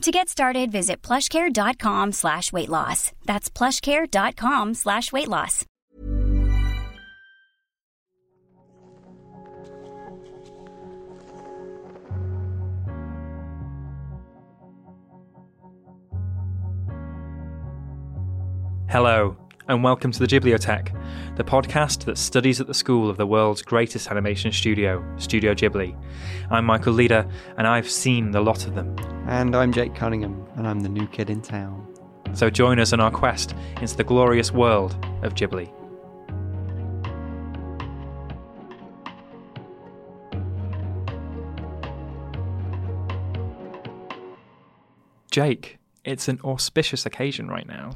To get started, visit plushcare.com slash weight loss. That's plushcare.com slash weight loss. Hello, and welcome to the Ghibliotheque, the podcast that studies at the school of the world's greatest animation studio, Studio Ghibli. I'm Michael Leader, and I've seen the lot of them. And I'm Jake Cunningham, and I'm the new kid in town. So join us on our quest into the glorious world of Ghibli. Jake, it's an auspicious occasion right now.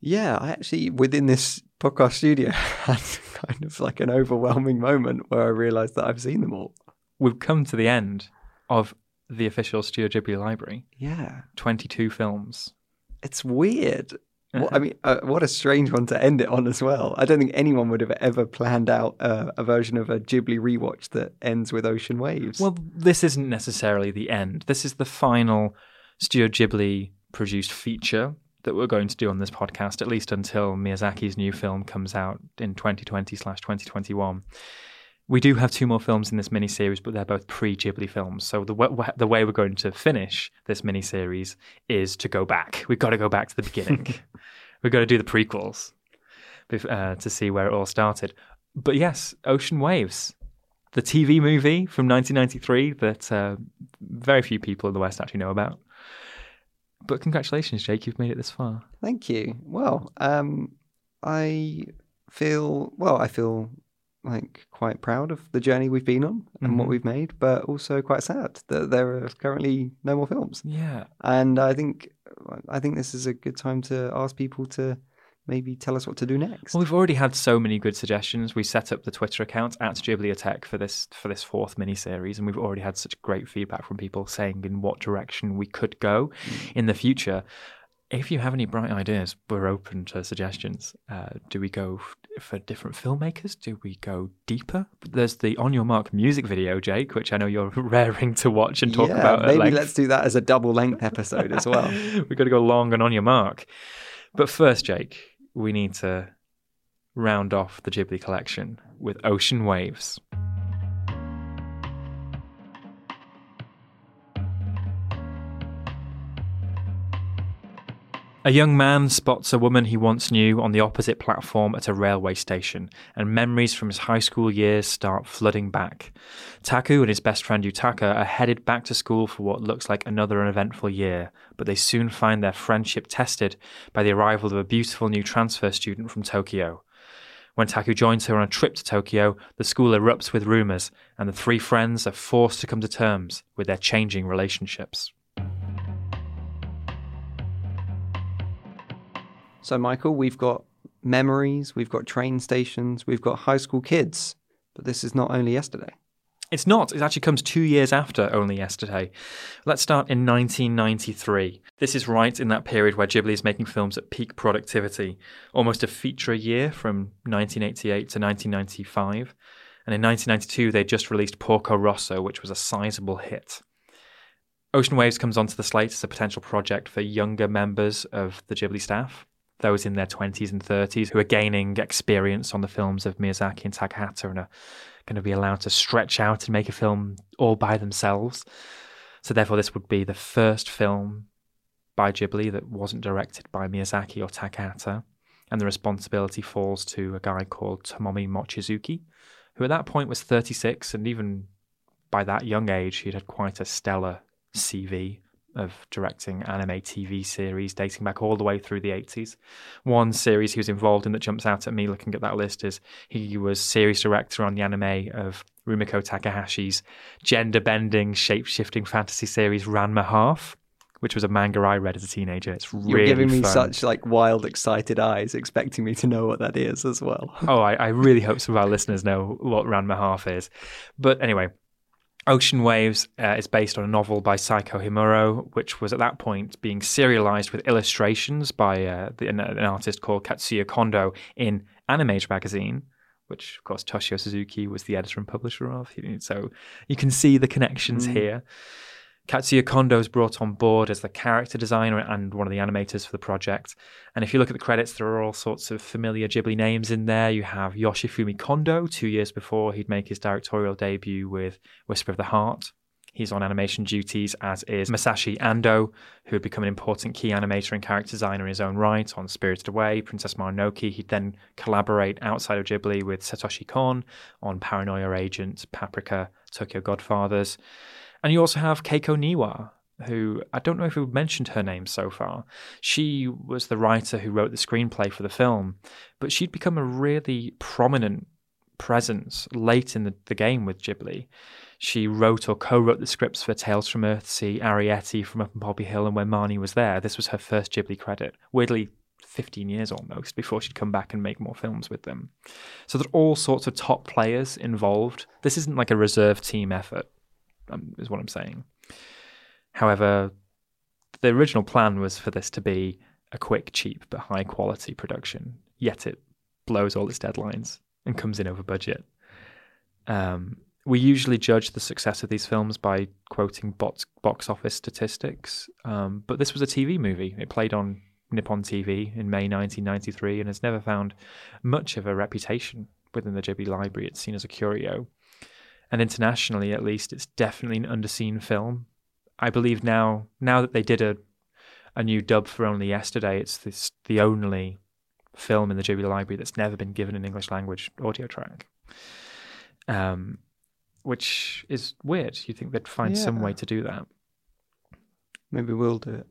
Yeah, I actually, within this podcast studio, had kind of like an overwhelming moment where I realized that I've seen them all. We've come to the end of the official Studio Ghibli library. Yeah, 22 films. it's weird. What, I mean, uh, what a strange one to end it on as well. I don't think anyone would have ever planned out uh, a version of a Ghibli rewatch that ends with ocean waves. Well, this isn't necessarily the end. This is the final Studio Ghibli produced feature that we're going to do on this podcast, at least until Miyazaki's new film comes out in 2020 slash 2021. We do have two more films in this mini series, but they're both pre-Ghibli films. So the w- the way we're going to finish this mini series is to go back. We've got to go back to the beginning. We've got to do the prequels bef- uh, to see where it all started. But yes, Ocean Waves, the TV movie from 1993 that uh, very few people in the West actually know about. But congratulations, Jake, you've made it this far. Thank you. Well, um, I feel well. I feel like quite proud of the journey we've been on and what Mhm. we've made, but also quite sad that there are currently no more films. Yeah. And I think I think this is a good time to ask people to maybe tell us what to do next. Well, we've already had so many good suggestions. We set up the Twitter account at Ghibliotheque for this for this fourth miniseries, and we've already had such great feedback from people saying in what direction we could go in the future. If you have any bright ideas, we're open to suggestions. Uh, do we go for different filmmakers? Do we go deeper? There's the On Your Mark music video, Jake, which I know you're raring to watch and talk yeah, about. maybe let's do that as a double length episode as well. We've got to go long and on your mark. But first, Jake, we need to round off the Ghibli collection with Ocean Waves. A young man spots a woman he once knew on the opposite platform at a railway station, and memories from his high school years start flooding back. Taku and his best friend Utaka are headed back to school for what looks like another uneventful year, but they soon find their friendship tested by the arrival of a beautiful new transfer student from Tokyo. When Taku joins her on a trip to Tokyo, the school erupts with rumours, and the three friends are forced to come to terms with their changing relationships. So, Michael, we've got memories, we've got train stations, we've got high school kids, but this is not only yesterday. It's not. It actually comes two years after Only Yesterday. Let's start in 1993. This is right in that period where Ghibli is making films at peak productivity, almost a feature a year from 1988 to 1995. And in 1992, they just released Porco Rosso, which was a sizable hit. Ocean Waves comes onto the slate as a potential project for younger members of the Ghibli staff, those in their 20s and 30s who are gaining experience on the films of Miyazaki and Takahata and are going to be allowed to stretch out and make a film all by themselves. So, therefore, this would be the first film by Ghibli that wasn't directed by Miyazaki or Takahata. and the responsibility falls to a guy called Tomomi Mochizuki, who at that point was 36, and even by that young age, he'd had quite a stellar CV of directing anime TV series dating back all the way through the 80s. One series he was involved in that jumps out at me looking at that list is he was series director on the anime of Rumiko Takahashi's gender bending, shape shifting fantasy series Ranma Half. Which was a manga I read as a teenager. It's really You're giving me fun. such like wild, excited eyes, expecting me to know what that is as well. oh, I, I really hope some of our listeners know what Ranma Half is. But anyway, Ocean Waves uh, is based on a novel by Saeko Himuro, which was at that point being serialized with illustrations by uh, the, an, an, artist called Katsuya Kondo in Animage magazine, which, of course, Toshio Suzuki was the editor and publisher of. So you can see the connections mm. here. Katsuya Kondo is brought on board as the character designer and one of the animators for the project. And if you look at the credits, there are all sorts of familiar Ghibli names in there. You have Yoshifumi Kondo, two years before he'd make his directorial debut with Whisper of the Heart. He's on animation duties, as is Masashi Ando, who had become an important key animator and character designer in his own right on Spirited Away, Princess Mononoke. He'd then collaborate outside of Ghibli with Satoshi Kon on Paranoia Agent, Paprika, Tokyo Godfathers. And you also have Keiko Niwa, who I don't know if we've mentioned her name so far. She was the writer who wrote the screenplay for the film, but she'd become a really prominent presence late in the, the game with Ghibli. She wrote or co-wrote the scripts for Tales from Earthsea, Arrietty from Up in Poppy Hill, and When Marnie Was There. This was her first Ghibli credit. Weirdly, 15 years almost before she'd come back and make more films with them. So there's all sorts of top players involved. This isn't like a reserve team effort um, is what I'm saying. However, the original plan was for this to be a quick, cheap, but high quality production. Yet it blows all its deadlines and comes in over budget. Um, we usually judge the success of these films by quoting box, box office statistics, um, but this was a TV movie. It played on Nippon TV in May 1993 and has never found much of a reputation within the Ghibli library. It's seen as a curio and internationally at least, it's definitely an underseen film. I believe now now that they did a a new dub for only yesterday, it's this the only film in the Ghibli library that's never been given an English language audio track. Um, which is weird. You'd think they'd find yeah. some way to do that? Maybe we'll do it.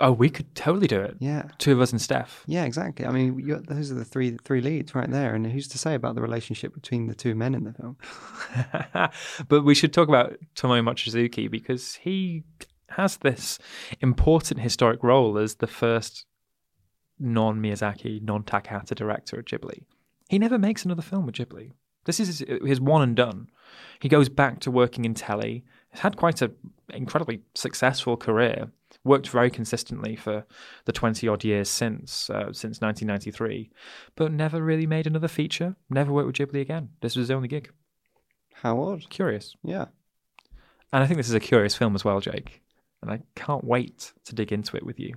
Oh, we could totally do it. Yeah, two of us and Steph. Yeah, exactly. I mean, those are the three three leads right there. And who's to say about the relationship between the two men in the film? but we should talk about Tomomi Mochizuki because he has this important historic role as the first non Miyazaki, non Takahata director at Ghibli. He never makes another film with Ghibli. This is his one and done. He goes back to working in telly. He's had quite an incredibly successful career worked very consistently for the 20 odd years since uh, since 1993, but never really made another feature, never worked with Ghibli again. This was his only gig. How odd. Curious. Yeah. And I think this is a curious film as well, Jake. And I can't wait to dig into it with you.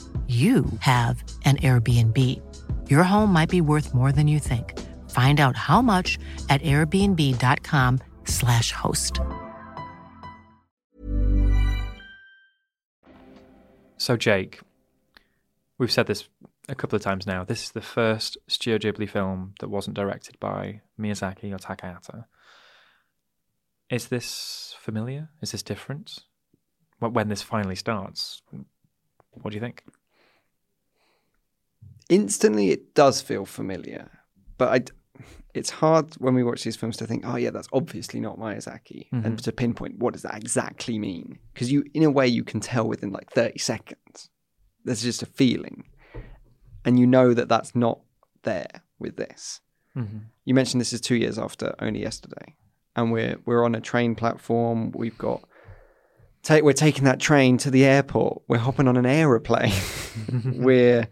you have an Airbnb. Your home might be worth more than you think. Find out how much at airbnb.com/slash host. So, Jake, we've said this a couple of times now. This is the first Studio Ghibli film that wasn't directed by Miyazaki or Takahata. Is this familiar? Is this different? When this finally starts, what do you think? Instantly it does feel familiar, but I, it's hard when we watch these films to think, oh yeah, that's obviously not Miyazaki, Mhm. and to pinpoint what does that exactly mean? Because you, in a way, you can tell within like thirty seconds. There's just a feeling, and you know that that's not there with this. Mhm. You mentioned this is two years after Only Yesterday, and we're we're on a train platform. We've got take we're taking that train to the airport. We're hopping on an aeroplane. we're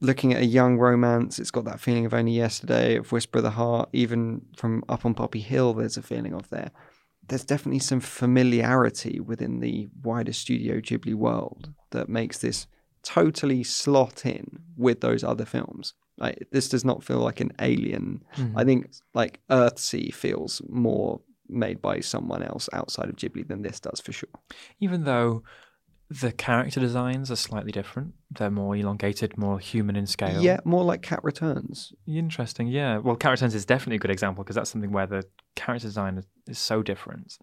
looking at a young romance. It's got that feeling of Only Yesterday, of Whisper of the Heart. Even from Up on Poppy Hill, there's a feeling of there. There's definitely some familiarity within the wider Studio Ghibli world that makes this totally slot in with those other films. Like this does not feel like an alien. Mm-hmm. I think like Earthsea feels more made by someone else outside of Ghibli than this does for sure. Even though the character designs are slightly different, they're more elongated, more human in scale. Yeah, more like Cat Returns. Interesting, yeah. Well, Cat Returns is definitely a good example because that's something where the character design is, is so different.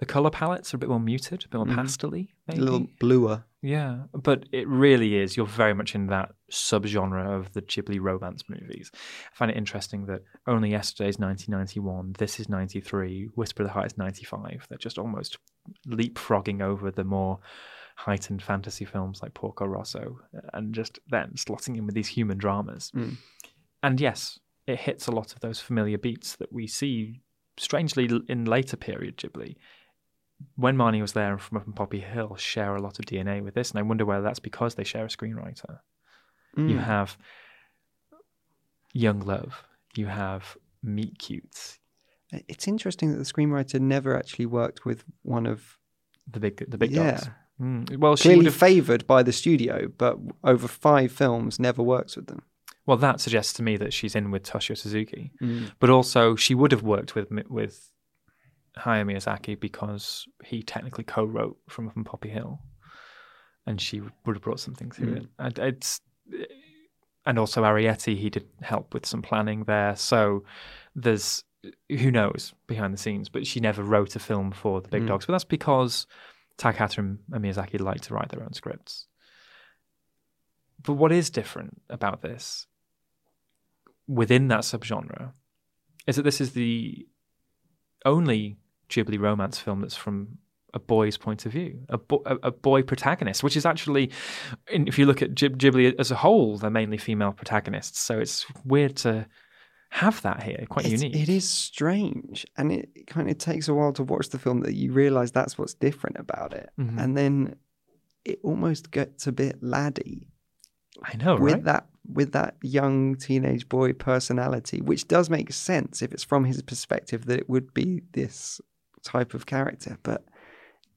The color palettes are a bit more muted, a bit more Mhm. pastel-y, A maybe. little bluer. Yeah, but it really is. You're very much in that subgenre of the Ghibli romance movies. I find it interesting that only yesterday's 1991, this is 93, Whisper of the Heart is 95. They're just almost leapfrogging over the more heightened fantasy films like Porco Rosso and just then slotting in with these human dramas. Mm. And yes, it hits a lot of those familiar beats that we see strangely in later period Ghibli when Marnie was there and from Up on Poppy Hill share a lot of DNA with this, and I wonder whether that's because they share a screenwriter. You Mm. have Young Love, you have Meet Cutes, It's interesting that the screenwriter never actually worked with one of the big the big Yeah. dogs. Mm. Well, she clearly would have, favoured by the studio, but over five films never works with them. well that suggests to me that she's in with Toshio Suzuki, Mm. but also she would have worked with with Hayao Miyazaki because he technically co-wrote from Up on Poppy Hill, and she would have brought something to Mm. it. And it's and also Arrietty, he did help with some planning there. So there's who knows behind the scenes, but she never wrote a film for the big Mm. dogs. But that's because Takahata and Miyazaki like to write their own scripts. But what is different about this within that subgenre is that this is the only Ghibli romance film that's from a boy's point of view, a, bo- a, boy protagonist, which is actually, if you look at Ghib- Ghibli as a whole, they're mainly female protagonists. So it's weird to have that here, quite It's- unique. It is strange, and it kind of takes a while to watch the film that you realise that's what's different about it, Mhm. and then it almost gets a bit laddie I know, with right? that with that young teenage boy personality, which does make sense if it's from his perspective that it would be this type of character, but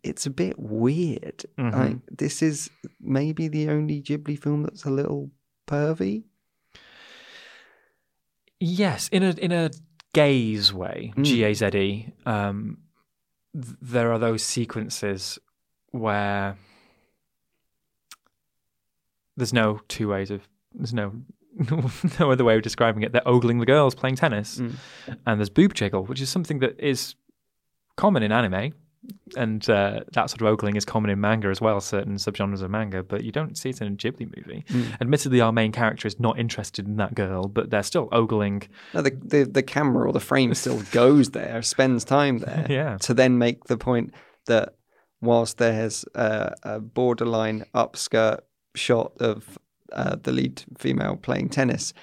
it's a bit weird. Mhm. Like this is maybe the only Ghibli film that's a little pervy. Yes, in a in a gaze way, Mm. G A Z E. Um, th- there are those sequences where there's no two ways of there's no no other way of describing it. They're ogling the girls playing tennis, Mm. and there's boob jiggle, which is something that is common in anime, and uh, that sort of ogling is common in manga as well, certain subgenres of manga. But you don't see it in a Ghibli movie. Mm. Admittedly, our main character is not interested in that girl, but they're still ogling. No, the, the the camera or the frame still goes there, spends time there, Yeah. to then make the point that whilst there's a, a borderline upskirt shot of uh, the lead female playing tennis,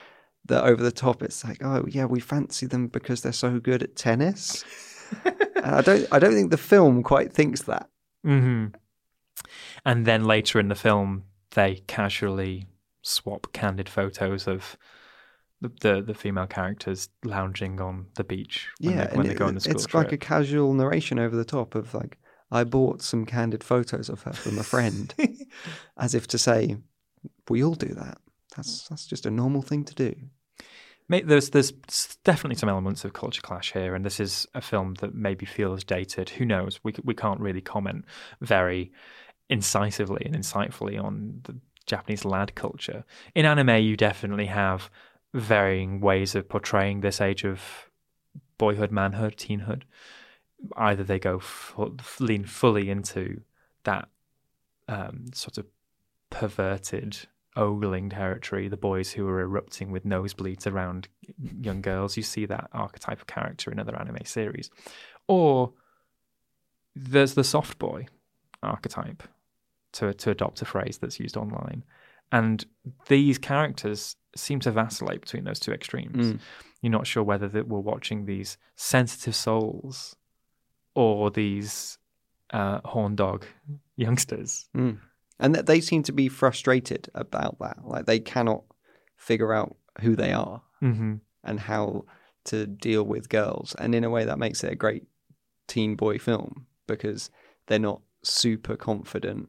that over the top it's like, oh yeah, we fancy them because they're so good at tennis. I don't I don't think the film quite thinks that. hmm And then later in the film, they casually swap candid photos of the the, the female characters lounging on the beach when, yeah, they, when they go on the school it's trip. like a casual narration over the top of like, I bought some candid photos of her from a friend, as if to say, we all do that. That's that's just a normal thing to do. There's there's definitely some elements of culture clash here, and this is a film that maybe feels dated. Who knows? We we can't really comment very incisively and insightfully on the Japanese lad culture. In anime, you definitely have varying ways of portraying this age of boyhood, manhood, teenhood. Either they go lean fully into that um, sort of perverted ogling territory, the boys who are erupting with nosebleeds around young girls. You see that archetype of character in other anime series. Or there's the soft boy archetype, to, to adopt a phrase that's used online. And these characters seem to vacillate between those two extremes. Mm. You're not sure whether that we're watching these sensitive souls or these uh, horn dog youngsters. Mm. And that they seem to be frustrated about that. Like they cannot figure out who they are Mm-hmm. and how to deal with girls. And in a way, that makes it a great teen boy film because they're not super confident,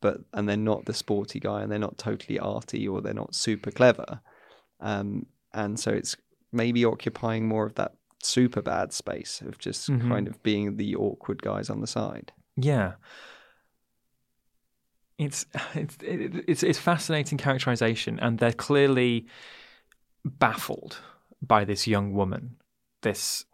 but and they're not the sporty guy, and they're not totally arty, or they're not super clever. Um, and so it's maybe occupying more of that super bad space of just Mhm. kind of being the awkward guys on the side. Yeah. It's it's it's it's fascinating characterization, and they're clearly baffled by this young woman, this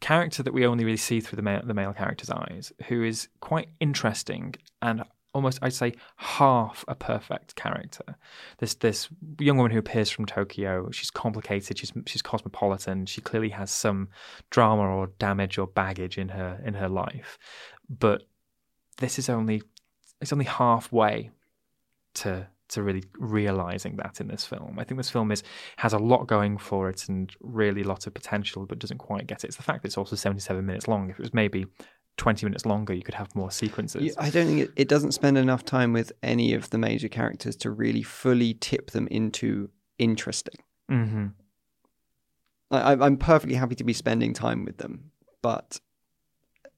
character that we only really see through the male, the male character's eyes, who is quite interesting and almost I'd say half a perfect character. This this young woman who appears from Tokyo. She's complicated. She's she's cosmopolitan. She clearly has some drama or damage or baggage in her in her life, but this is only it's only halfway to to really realizing that in this film. I think this film is has a lot going for it and really a lot of potential, but doesn't quite get it. It's the fact that it's also 77 minutes long. If it was maybe 20 minutes longer, you could have more sequences. I don't think it, it doesn't spend enough time with any of the major characters to really fully tip them into interesting. hmm I, I- I'm perfectly happy to be spending time with them, but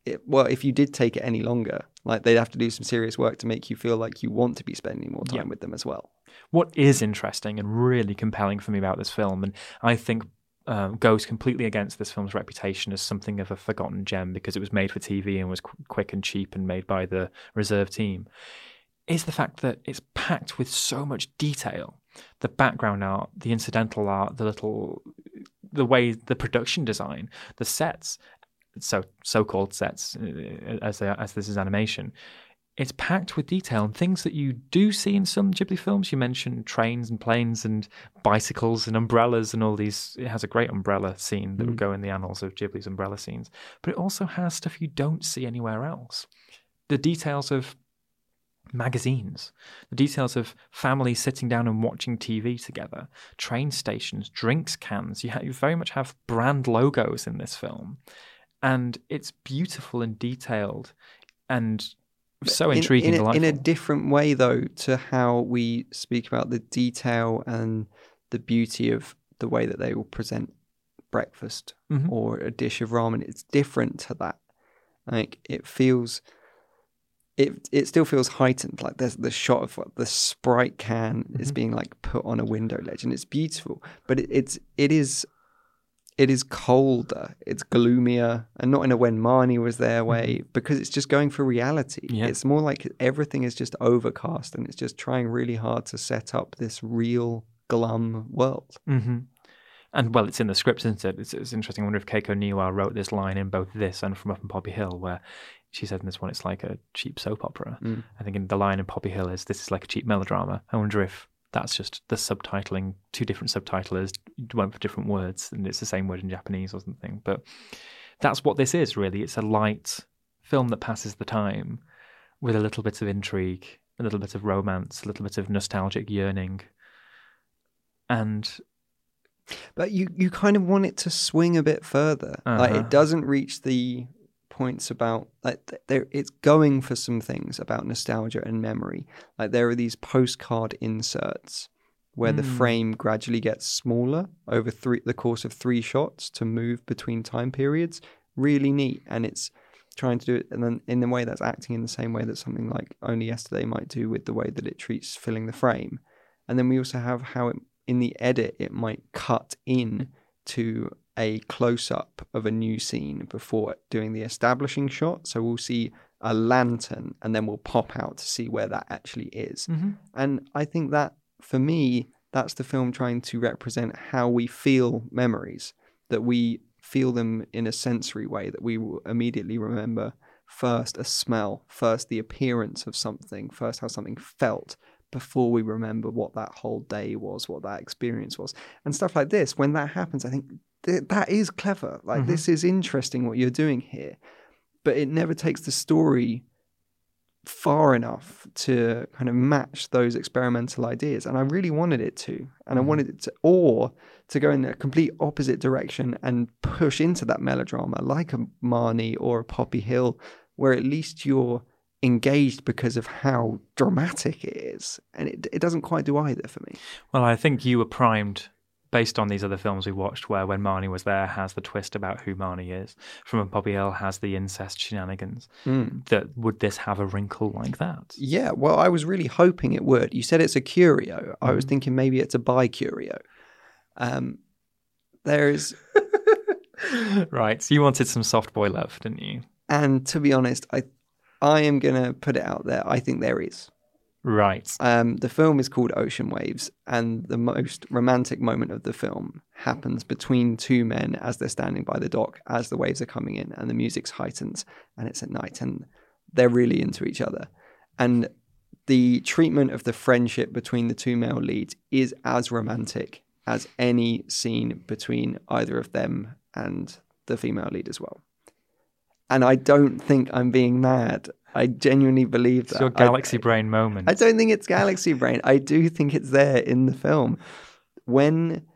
it, well, if you did take it any longer, like they'd have to do some serious work to make you feel like you want to be spending more time Yeah. with them as well. What is interesting and really compelling for me about this film, and I think um, goes completely against this film's reputation as something of a forgotten gem because it was made for TV and was qu- quick and cheap and made by the reserve team, is the fact that it's packed with so much detail. The background art, the incidental art, the little, the way, the production design, the sets, so so-called sets, uh, as they are, as this is animation, it's packed with detail and things that you do see in some Ghibli films. You mentioned trains and planes and bicycles and umbrellas and all these. It has a great umbrella scene that would go in the annals of Ghibli's umbrella scenes, but it also has stuff you don't see anywhere else. The details of magazines, the details of families sitting down and watching TV together, train stations, drinks cans. You, ha- you very much have brand logos in this film, and it's beautiful and detailed and so intriguing. in, a, in a different way, though, to how we speak about the detail and the beauty of the way that they will present breakfast Mhm. or a dish of ramen. It's different to that. Like it feels, it it still feels heightened. Like there's the shot of what the Sprite can Mm-hmm. is being like put on a window ledge, and it's beautiful. But it, it's it is. It is colder, it's gloomier, and not in a when Marnie was there way, because it's just going for reality. Mm-hmm. Yeah. It's more like everything is just overcast and it's just trying really hard to set up this real glum world. hmm And well, it's in the script, isn't it? It's, it's interesting. I wonder if Keiko Niwa wrote this line in both this and From Up in Poppy Hill, where she said in this one it's like a cheap soap opera. Mm. I think in the line in Poppy Hill is this is like a cheap melodrama. I wonder if that's just the subtitling. Two different subtitlers went for different words, and it's the same word in Japanese or something. But that's what this is really. It's a light film that passes the time with a little bit of intrigue, a little bit of romance, a little bit of nostalgic yearning. And But you, you kind of want it to swing a bit further. Like Uh-huh. it doesn't reach the points about like there it's going for some things about nostalgia and memory. Like there are these postcard inserts where the Mm. frame gradually gets smaller over three the course of three shots to move between time periods. Really neat. And it's trying to do it and then in the way that's acting in the same way that something like Only Yesterday might do with the way that it treats filling the frame. And then we also have how it, in the edit it might cut in to a close up of a new scene before doing the establishing shot. So we'll see a lantern and then we'll pop out to see where that actually is. Mm-hmm. And I think that for me, that's the film trying to represent how we feel memories, that we feel them in a sensory way, that we will immediately remember first a smell, first the appearance of something, first how something felt before we remember what that whole day was, what that experience was. And stuff like this, when that happens, I think th- that is clever. Like, mm-hmm. this is interesting what you're doing here. But it never takes the story far enough to kind of match those experimental ideas. And I really wanted it to. And I mm-hmm. wanted it to, or to go in a complete opposite direction and push into that melodrama like a Marnie or a Poppy Hill, where at least you're engaged because of how dramatic it is. And it, it doesn't quite do either for me. Well, I think you were primed based on these other films we watched, where when Marnie was there has the twist about who Marnie is. From a Poppy Hill has the incest shenanigans. That would this have a wrinkle like that? Yeah, well, I was really hoping it would. You said it's a curio. I was thinking maybe it's a bi curio. Um, there's, right. So you wanted some soft boy love, didn't you? and to be honest, I, I am gonna put it out there. I think there is. Right. Um, the film is called Ocean Waves, and the most romantic moment of the film happens between two men as they're standing by the dock as the waves are coming in and the music's heightened, and it's at night, and they're really into each other. And the treatment of the friendship between the two male leads is as romantic as any scene between either of them and the female lead as well. And I don't think I'm being mad. I genuinely believe that. It's your I- galaxy brain moment. I don't think it's Galaxy Brain. I do think it's there in the film. When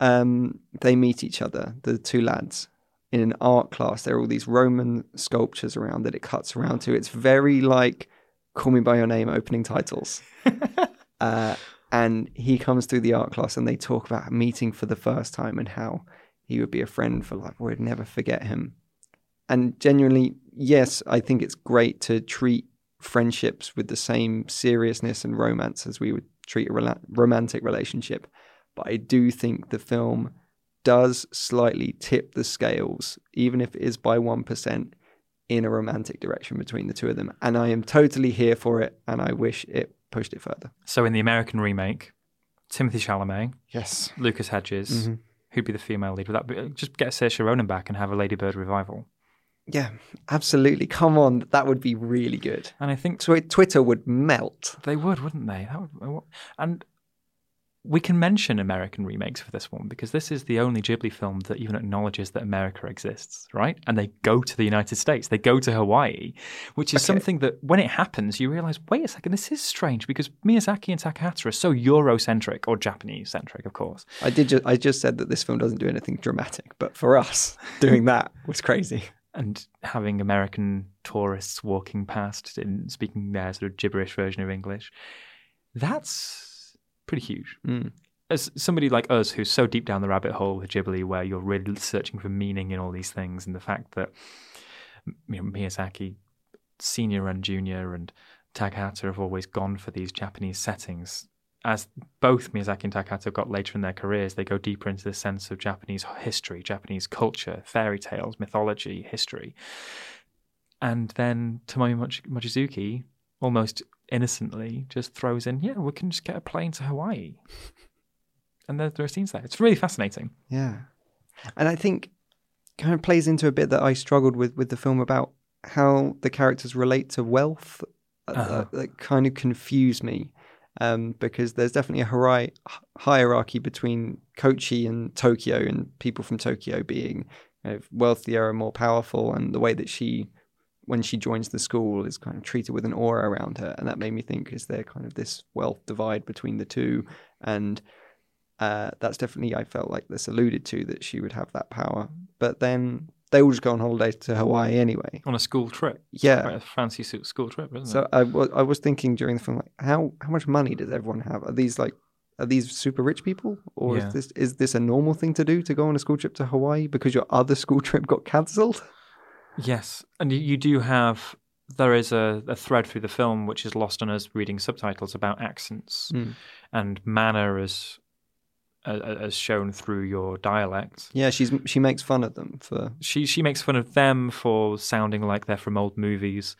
um, they meet each other, the two lads, in an art class, there are all these Roman sculptures around that it cuts around to. It's very like Call Me By Your Name opening titles. uh, and he comes through the art class and they talk about meeting for the first time and how he would be a friend for life. We'd never forget him. And genuinely, yes, I think it's great to treat friendships with the same seriousness and romance as we would treat a rela- romantic relationship. But I do think the film does slightly tip the scales, even if it is by 1%, in a romantic direction between the two of them. And I am totally here for it, and I wish it pushed it further. So in the American remake, Timothée Chalamet, Yes. Lucas Hedges, Mm-hmm. who'd be the female lead? Would that be, just get Saoirse Ronan back and have a Lady Bird revival? Yeah, absolutely. Come on, that would be really good. And I think Twi- Twitter would melt. They would, wouldn't they? That would, uh, and we can mention American remakes for this one because this is the only Ghibli film that even acknowledges that America exists, right? And they go to the United States, they go to Hawaii, which is Okay. something that when it happens, you realize, wait a second, this is strange because Miyazaki and Takahata are so Eurocentric or Japanese centric, of course. I did. Ju- I just said that this film doesn't do anything dramatic, but for us, doing that was crazy. And having American tourists walking past and speaking their sort of gibberish version of English, that's pretty huge. Mm. As somebody like us who's so deep down the rabbit hole with Ghibli, where you're really searching for meaning in all these things, and the fact that you know, Miyazaki, senior and junior, and Takahata have always gone for these Japanese settings. As both Miyazaki and Takahata got later in their careers, they go deeper into the sense of Japanese history, Japanese culture, fairy tales, mythology, history. And then Tomomi Mochi- Mochizuki, almost innocently, just throws in, yeah, we can just get a plane to Hawaii. And there, there are scenes there. It's really fascinating. Yeah, and I think kind of plays into a bit that I struggled with with the film about how the characters relate to wealth. Uh, Uh-huh. That, that kind of confused me um, because there's definitely a hierarchy, between Kochi and Tokyo, and people from Tokyo being kind of wealthier and more powerful, and the way that she when she joins the school is kind of treated with an aura around her, and that made me think: is there kind of this wealth divide between the two? And uh, that's definitely I felt like this alluded to that she would have that power, but then they all just go on holiday to Hawaii anyway. On a school trip. Yeah. Quite a fancy school trip, isn't So it? I was I was thinking during the film like how how much money does everyone have? Are these like are these super rich people, or Yeah. is this is this a normal thing to do to go on a school trip to Hawaii because your other school trip got cancelled? Yes, and you, you do have. There is a, a thread through the film which is lost on us reading subtitles about accents Mm. and manner as as shown through your dialect. Yeah, she's she makes fun of them for She she makes fun of them for sounding like they're from old movies,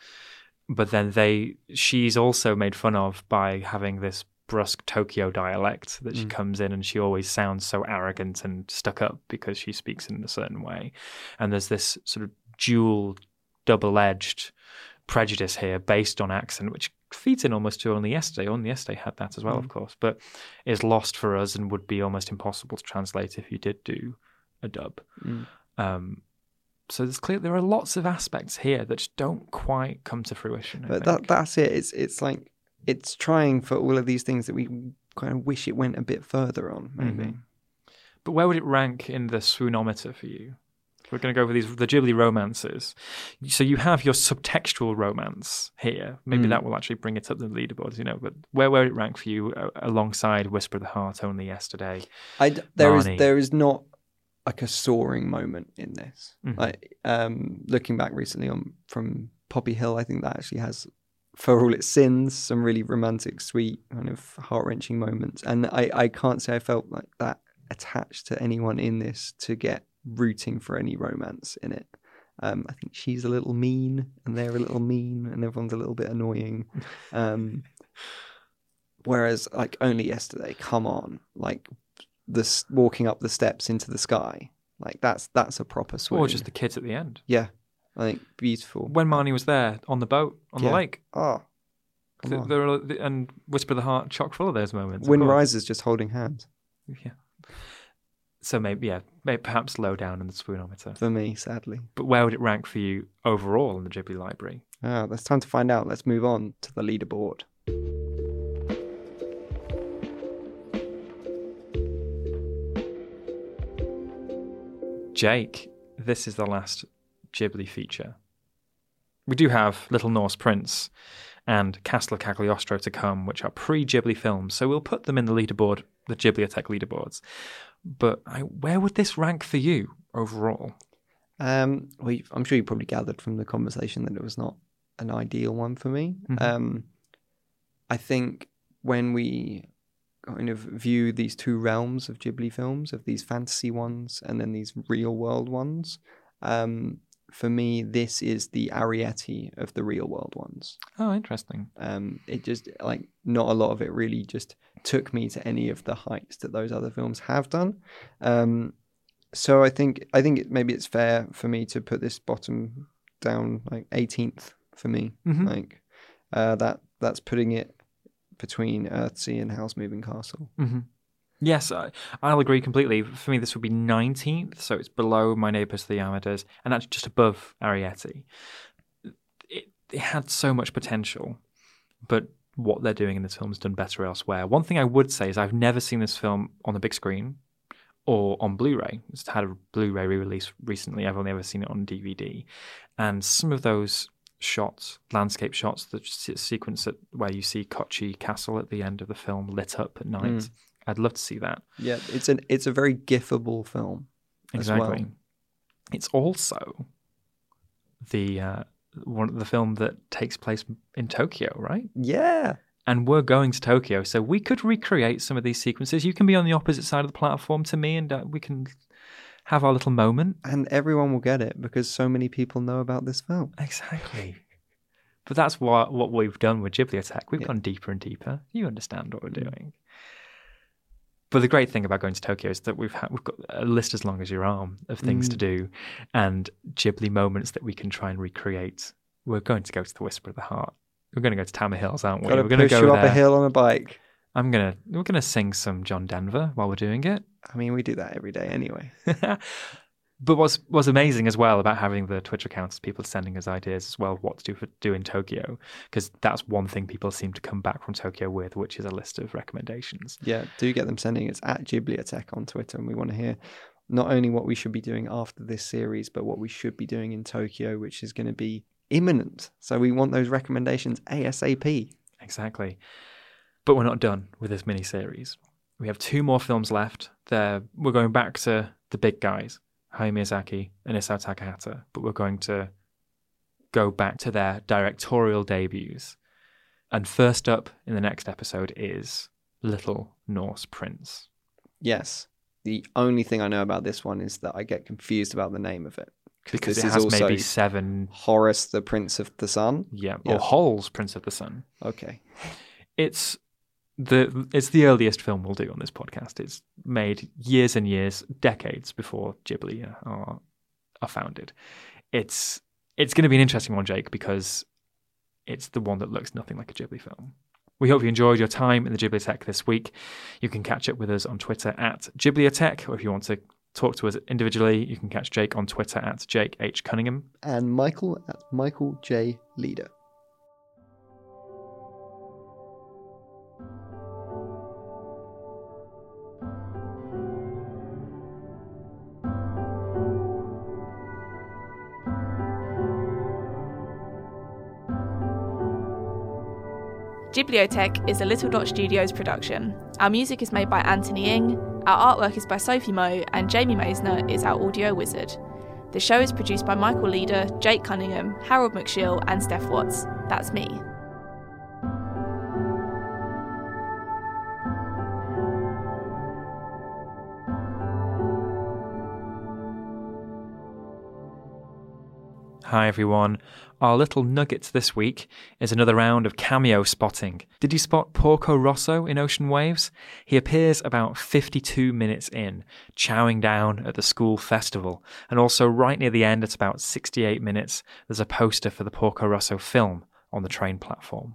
but then they she's also made fun of by having this brusque Tokyo dialect that she Mm. comes in and she always sounds so arrogant and stuck up because she speaks in a certain way, and there's this sort of dual, double-edged prejudice here based on accent, which feeds in almost to only yesterday. Only yesterday had that as well, of course, but is lost for us and would be almost impossible to translate if you did do a dub. Mm. Um, so there's clear there are lots of aspects here that just don't quite come to fruition. I But that that's it. It's it's like it's trying for all of these things that we kind of wish it went a bit further on, maybe. Mhm. But where would it rank in the swoonometer for you? We're going to go over these the Ghibli romances. So you have your subtextual romance here. Maybe Mm. that will actually bring it up the leaderboards, you know. But where where it rank for you uh, alongside Whisper of the Heart only yesterday? I d- there is there is not like a soaring moment in this. Mhm. Like um, looking back recently on from Poppy Hill, I think that actually has, for all its sins, some really romantic, sweet, kind of heart wrenching moments. And I I can't say I felt like that attached to anyone in this to get rooting for any romance in it. Um, I think she's a little mean, and they're a little mean, and everyone's a little bit annoying. Um, whereas, like only yesterday, come on, like this walking up the steps into the sky, like that's that's a proper swoon. Or just the kids at the end. yeah, I think beautiful. When Marnie was there on the boat on Yeah. the lake. Oh, come Th- on. there are, and Whisper of the Heart chock full of those moments. Wind rises just holding hands Yeah. So maybe yeah, maybe perhaps low down in the swoonometer. for me, sadly. But where would it rank for you overall in the Ghibli library? Ah, that's time to find out. Let's move on to the leaderboard. Jake, this is the last Ghibli feature. We do have Little Norse Prince and Castle of Cagliostro to come, which are pre-Ghibli films, so we'll put them in the leaderboard, the Ghibliotheque leaderboards. But I, where would this rank for you overall? Um, well, I'm sure you probably gathered from the conversation that it was not an ideal one for me. Mhm. Um, I think when we kind of view these two realms of Ghibli films, of these fantasy ones and then these real world ones, um, for me, this is the Arrietty of the real world ones. Oh, interesting. Um, it just like not a lot of it really just took me to any of the heights that those other films have done. Um, so I think I think it, maybe it's fair for me to put this bottom down like 18th for me. Mhm. Like uh, that that's putting it between Earthsea and Howl's Moving Castle. hmm Yes, I, I'll agree completely. For me, this would be 19th, so it's below My Neighbours the Yamadas, and that's just above Arrietty. It, it had so much potential, but what they're doing in this film is done better elsewhere. One thing I would say is I've never seen this film on the big screen or on Blu-ray. It's had a Blu-ray re-release recently. I've only ever seen it on DVD, and some of those shots, landscape shots, the se- sequence at, where you see Kochi Castle at the end of the film lit up at night. Mm. I'd love to see that. Yeah, it's an it's a very gifable film. as well. Exactly. It's also the uh, one the film that takes place in Tokyo, right? Yeah. And we're going to Tokyo, so we could recreate some of these sequences. You can be on the opposite side of the platform to me, and uh, we can have our little moment. And everyone will get it because so many people know about this film. Exactly. But that's what what we've done with Ghibliotheque. We've Yeah. gone deeper and deeper. You understand what we're doing. But the great thing about going to Tokyo is that we've had, we've got a list as long as your arm of things to mm. do, and Ghibli moments that we can try and recreate. We're going to go to the Whisper of the Heart. We're going to go to Tama Hills, aren't we? Got to we're going to go you there. up a hill on a bike. I'm gonna we're gonna sing some John Denver while we're doing it. I mean, we do that every day anyway. But what's what's amazing as well about having the Twitch accounts, people sending us ideas as well what to do for do in Tokyo, because that's one thing people seem to come back from Tokyo with, which is a list of recommendations. Yeah, do get them sending. It's at Ghibliotheque on Twitter, and we want to hear not only what we should be doing after this series, but what we should be doing in Tokyo, which is going to be imminent. So we want those recommendations ASAP. Exactly. But we're not done with this mini series. We have two more films left. There, we're going back to the big guys. Hayao Miyazaki and Isao Takahata, but we're going to go back to their directorial debuts. And first up in the next episode is Little Norse Prince. Yes. The only thing I know about this one is that I get confused about the name of it. Because it has maybe seven. Horus, the Prince of the Sun? Yeah, or Hols, Prince of the Sun. Okay. It's the it's the earliest film we'll do on this podcast. It's made years and years, decades before Ghibli uh, are are founded. It's it's going to be an interesting one, Jake, because it's the one that looks nothing like a Ghibli film. We hope you enjoyed your time in the Ghibliotheque this week. You can catch up with us on Twitter at Ghibliotheque, or if you want to talk to us individually, you can catch Jake on Twitter at Jake H. Cunningham. And Michael at Michael J. Leader. Ghibliotheque is a Little Dot Studios production. Our music is made by Anthony Ing, our artwork is by Sophie Moe, and Jamie Maisner is our audio wizard. The show is produced by Michael Leader, Jake Cunningham, Harold McShill, and Steph Watts. That's me. Hi everyone. Our little nugget this week is another round of cameo spotting. Did you spot Porco Rosso in Ocean Waves? He appears about 52 minutes in, chowing down at the school festival. And also, right near the end, at about 68 minutes, there's a poster for the Porco Rosso film on the train platform.